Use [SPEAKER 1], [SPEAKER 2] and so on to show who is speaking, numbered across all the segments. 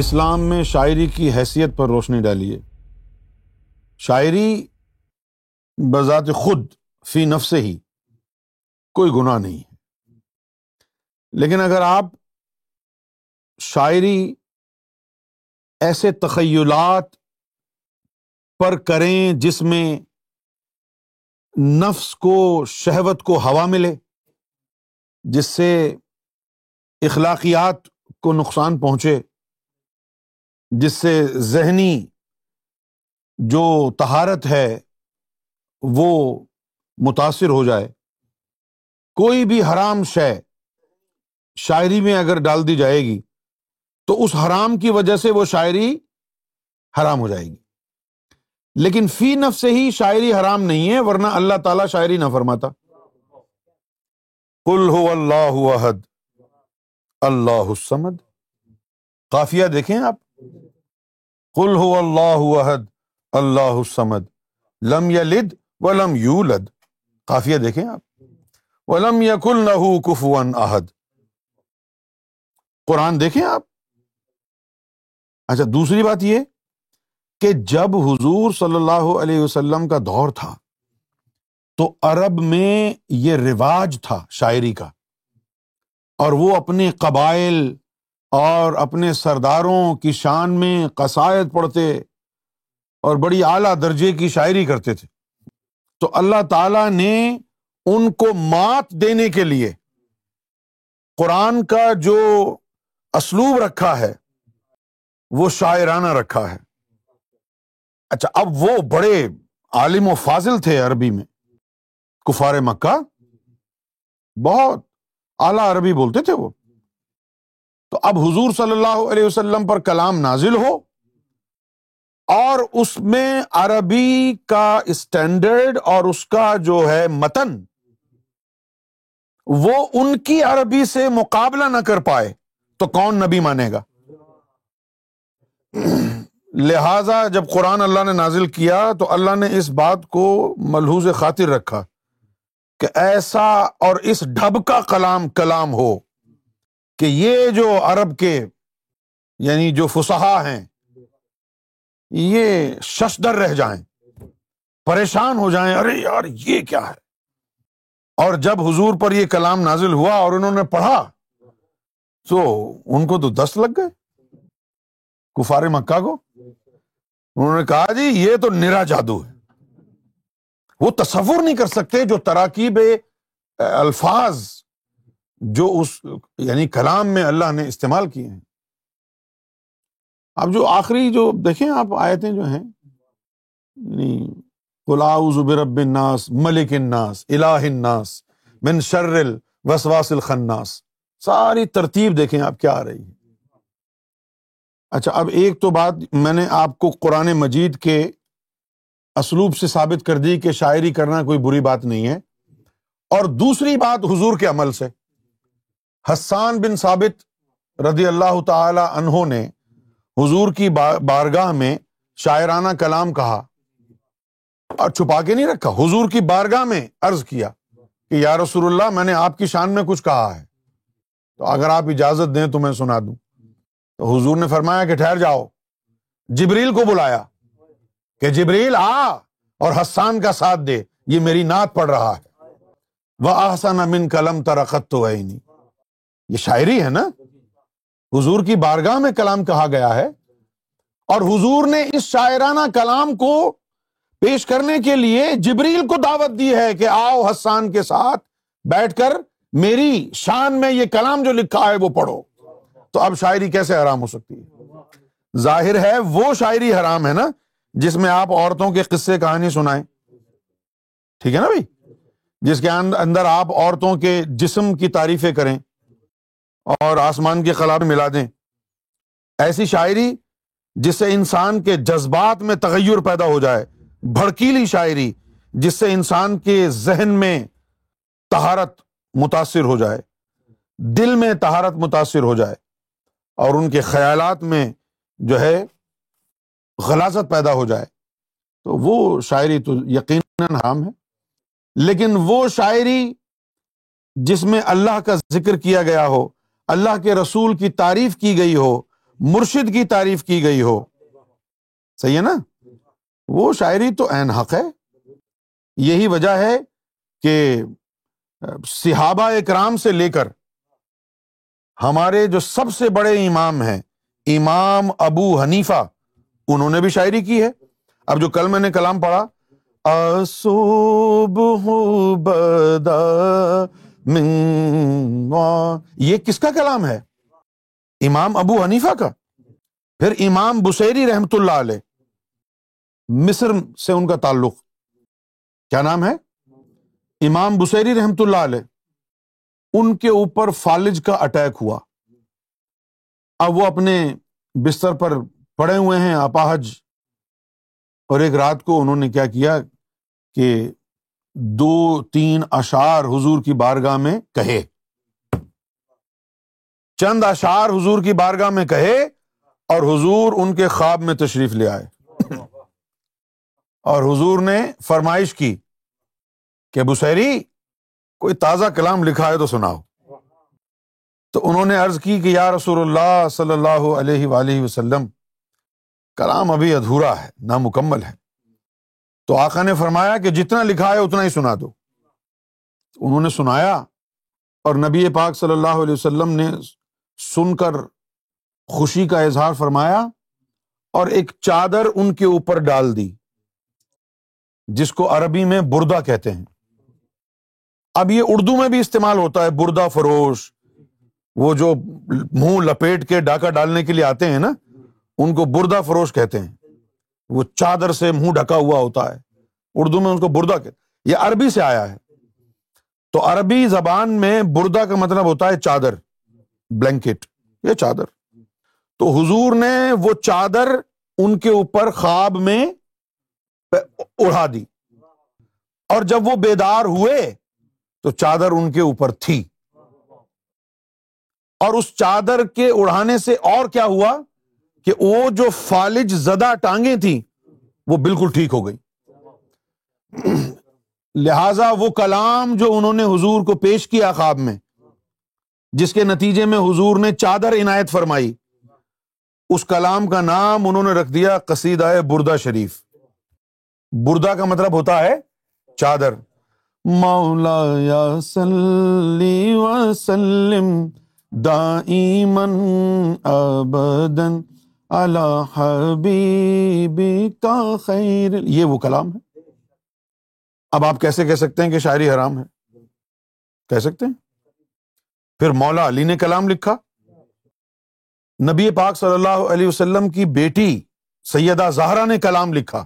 [SPEAKER 1] اسلام میں شاعری کی حیثیت پر روشنی ڈالی ہے شاعری بذات خود فی نف سے ہی کوئی گناہ نہیں ہے لیکن اگر آپ شاعری ایسے تخیلات پر کریں جس میں نفس کو شہوت کو ہوا ملے جس سے اخلاقیات کو نقصان پہنچے جس سے ذہنی جو تہارت ہے وہ متاثر ہو جائے کوئی بھی حرام شے شاعری میں اگر ڈال دی جائے گی تو اس حرام کی وجہ سے وہ شاعری حرام ہو جائے گی لیکن فی نف سے ہی شاعری حرام نہیں ہے ورنہ اللہ تعالیٰ شاعری نہ فرماتا کل ہو اللہ اللہ حسمد کافیہ دیکھیں آپ هو اللہ اللہ لم یلد ولم یولد قافیہ دیکھیں آپ ولم قرآن دیکھیں آپ اچھا دوسری بات یہ کہ جب حضور صلی اللہ علیہ وسلم کا دور تھا تو عرب میں یہ رواج تھا شاعری کا اور وہ اپنے قبائل اور اپنے سرداروں کی شان میں قصائد پڑھتے اور بڑی اعلیٰ درجے کی شاعری کرتے تھے تو اللہ تعالیٰ نے ان کو مات دینے کے لیے قرآن کا جو اسلوب رکھا ہے وہ شاعرانہ رکھا ہے اچھا اب وہ بڑے عالم و فاضل تھے عربی میں کفار مکہ بہت اعلیٰ عربی بولتے تھے وہ تو اب حضور صلی اللہ علیہ وسلم پر کلام نازل ہو اور اس میں عربی کا اسٹینڈرڈ اور اس کا جو ہے متن وہ ان کی عربی سے مقابلہ نہ کر پائے تو کون نبی مانے گا لہذا جب قرآن اللہ نے نازل کیا تو اللہ نے اس بات کو ملحوظ خاطر رکھا کہ ایسا اور اس ڈھب کا کلام کلام ہو کہ یہ جو عرب کے یعنی جو فسحا ہیں یہ ششدر رہ جائیں پریشان ہو جائیں ارے یار یہ کیا ہے اور جب حضور پر یہ کلام نازل ہوا اور انہوں نے پڑھا تو ان کو تو دست لگ گئے کفار مکہ کو انہوں نے کہا جی یہ تو نرا جادو ہے وہ تصور نہیں کر سکتے جو تراکیب الفاظ جو اس یعنی کلام میں اللہ نے استعمال کیے ہیں اب جو آخری جو دیکھیں آپ آئے تھے جو ہیں پلاؤ یعنی بب الناس ملک من بن شرل الخناس ساری ترتیب دیکھیں آپ کیا آ رہی ہے اچھا اب ایک تو بات میں نے آپ کو قرآن مجید کے اسلوب سے ثابت کر دی کہ شاعری کرنا کوئی بری بات نہیں ہے اور دوسری بات حضور کے عمل سے حسان بن ثابت رضی اللہ تعالی عنہ نے حضور کی بارگاہ میں شاعرانہ کلام کہا اور چھپا کے نہیں رکھا حضور کی بارگاہ میں عرض کیا کہ یا رسول اللہ میں نے آپ کی شان میں کچھ کہا ہے تو اگر آپ اجازت دیں تو میں سنا دوں تو حضور نے فرمایا کہ ٹھہر جاؤ جبریل کو بلایا کہ جبریل آ اور حسان کا ساتھ دے یہ میری نعت پڑ رہا ہے وہ آسان امن قلم ترخت تو ہے ہی نہیں یہ شاعری ہے نا حضور کی بارگاہ میں کلام کہا گیا ہے اور حضور نے اس شاعرانہ کلام کو پیش کرنے کے لیے جبریل کو دعوت دی ہے کہ آؤ حسان کے ساتھ بیٹھ کر میری شان میں یہ کلام جو لکھا ہے وہ پڑھو تو اب شاعری کیسے حرام ہو سکتی ہے ظاہر ہے وہ شاعری حرام ہے نا جس میں آپ عورتوں کے قصے کہانی سنائیں ٹھیک ہے نا بھائی جس کے اندر آپ عورتوں کے جسم کی تعریفیں کریں اور آسمان خلا میں ملا دیں ایسی شاعری جس سے انسان کے جذبات میں تغیر پیدا ہو جائے بھڑکیلی شاعری جس سے انسان کے ذہن میں تہارت متاثر ہو جائے دل میں تہارت متاثر ہو جائے اور ان کے خیالات میں جو ہے غلازت پیدا ہو جائے تو وہ شاعری تو یقیناً حام ہے لیکن وہ شاعری جس میں اللہ کا ذکر کیا گیا ہو اللہ کے رسول کی تعریف کی گئی ہو مرشد کی تعریف کی گئی ہو صحیح ہے نا وہ شاعری تو عین حق ہے یہی وجہ ہے کہ صحابہ اکرام سے لے کر ہمارے جو سب سے بڑے امام ہیں امام ابو حنیفہ انہوں نے بھی شاعری کی ہے اب جو کل میں نے کلام پڑھا اصوب ہو بدا یہ کس کا کلام ہے امام ابو حنیفہ کا پھر امام بسیری رحمت اللہ علیہ مصر سے ان کا تعلق کیا نام ہے امام بسیری رحمت اللہ علیہ ان کے اوپر فالج کا اٹیک ہوا اب وہ اپنے بستر پر پڑے ہوئے ہیں اپاہج اور ایک رات کو انہوں نے کیا کیا کہ دو تین اشار حضور کی بارگاہ میں کہے چند اشار حضور کی بارگاہ میں کہے اور حضور ان کے خواب میں تشریف لے آئے اور حضور نے فرمائش کی کہ بسری کوئی تازہ کلام لکھا ہے تو سناؤ تو انہوں نے عرض کی کہ یا رسول اللہ صلی اللہ علیہ وآلہ وسلم کلام ابھی ادھورا ہے نامکمل ہے تو آقا نے فرمایا کہ جتنا لکھا ہے اتنا ہی سنا دو انہوں نے سنایا اور نبی پاک صلی اللہ علیہ وسلم نے سن کر خوشی کا اظہار فرمایا اور ایک چادر ان کے اوپر ڈال دی جس کو عربی میں بردا کہتے ہیں اب یہ اردو میں بھی استعمال ہوتا ہے بردا فروش وہ جو منہ لپیٹ کے ڈاکہ ڈالنے کے لیے آتے ہیں نا ان کو بردا فروش کہتے ہیں وہ چادر سے منہ ڈھکا ہوا ہوتا ہے اردو میں اس کو بردا کہتے یہ عربی سے آیا ہے تو عربی زبان میں بردا کا مطلب ہوتا ہے چادر بلینکٹ یہ چادر تو حضور نے وہ چادر ان کے اوپر خواب میں اڑا دی اور جب وہ بیدار ہوئے تو چادر ان کے اوپر تھی اور اس چادر کے اڑانے سے اور کیا ہوا کہ وہ جو فالج زدہ ٹانگیں تھیں وہ بالکل ٹھیک ہو گئی لہذا وہ کلام جو انہوں نے حضور کو پیش کیا خواب میں جس کے نتیجے میں حضور نے چادر عنایت فرمائی اس کلام کا نام انہوں نے رکھ دیا قصیدہ بردا شریف بردا کا مطلب ہوتا ہے چادر مولا یا صلی وسلم ابدن اللہ خیر یہ وہ کلام ہے اب آپ کیسے کہہ سکتے ہیں کہ شاعری حرام ہے کہہ سکتے ہیں پھر مولا علی نے کلام لکھا نبی پاک صلی اللہ علیہ وسلم کی بیٹی سیدہ زہرا نے کلام لکھا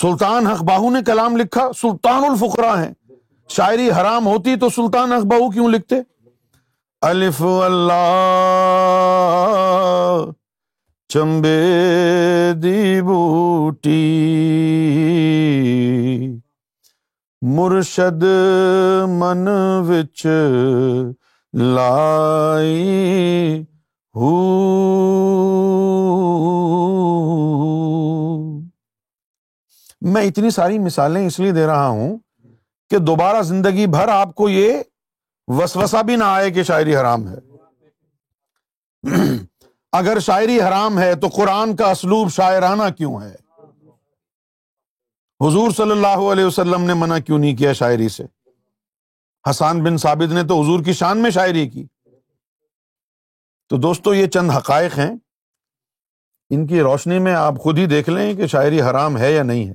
[SPEAKER 1] سلطان اخباہو نے کلام لکھا سلطان الفقرا ہیں شاعری حرام ہوتی تو سلطان اخباہو کیوں لکھتے الف اللہ چمبے دی بوٹی مرشد من وچ لائی ہو میں اتنی ساری مثالیں اس لیے دے رہا ہوں کہ دوبارہ زندگی بھر آپ کو یہ وسوسہ بھی نہ آئے کہ شاعری حرام ہے اگر شاعری حرام ہے تو قرآن کا اسلوب شاعرانہ کیوں ہے حضور صلی اللہ علیہ وسلم نے منع کیوں نہیں کیا شاعری سے حسان بن ثابت نے تو حضور کی شان میں شاعری کی تو دوستو یہ چند حقائق ہیں ان کی روشنی میں آپ خود ہی دیکھ لیں کہ شاعری حرام ہے یا نہیں ہے